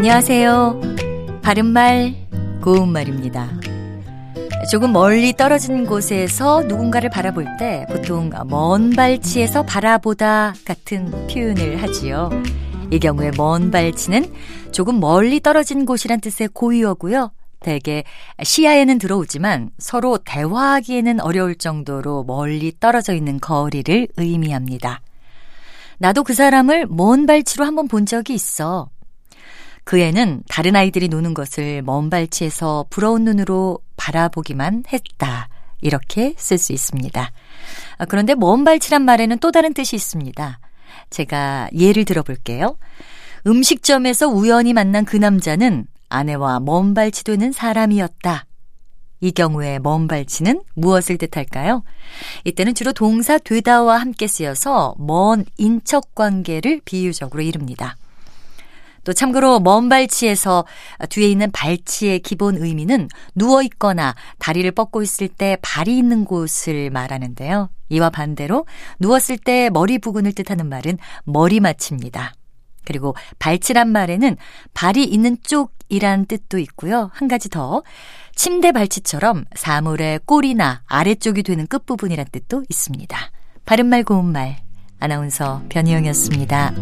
안녕하세요. 바른말, 고운말입니다. 조금 멀리 떨어진 곳에서 누군가를 바라볼 때 보통 먼 발치에서 바라보다 같은 표현을 하지요. 이 경우에 먼 발치는 조금 멀리 떨어진 곳이란 뜻의 고유어고요. 대개 시야에는 들어오지만 서로 대화하기에는 어려울 정도로 멀리 떨어져 있는 거리를 의미합니다. 나도 그 사람을 먼 발치로 한번 본 적이 있어. 그 애는 다른 아이들이 노는 것을 먼 발치에서 부러운 눈으로 바라보기만 했다. 이렇게 쓸 수 있습니다. 아, 그런데 먼 발치란 말에는 또 다른 뜻이 있습니다. 제가 예를 들어볼게요. 음식점에서 우연히 만난 그 남자는 아내와 먼 발치 되는 사람이었다. 이 경우에 먼 발치는 무엇을 뜻할까요? 이때는 주로 동사 되다와 함께 쓰여서 먼 인척 관계를 비유적으로 이릅니다. 또 참고로 먼 발치에서 뒤에 있는 발치의 기본 의미는 누워 있거나 다리를 뻗고 있을 때 발이 있는 곳을 말하는데요. 이와 반대로 누웠을 때 머리 부근을 뜻하는 말은 머리맡입니다. 그리고 발치란 말에는 발이 있는 쪽이란 뜻도 있고요. 한 가지 더 침대 발치처럼 사물의 꼬리나 아래쪽이 되는 끝부분이란 뜻도 있습니다. 바른말 고운말 아나운서 변희영이었습니다.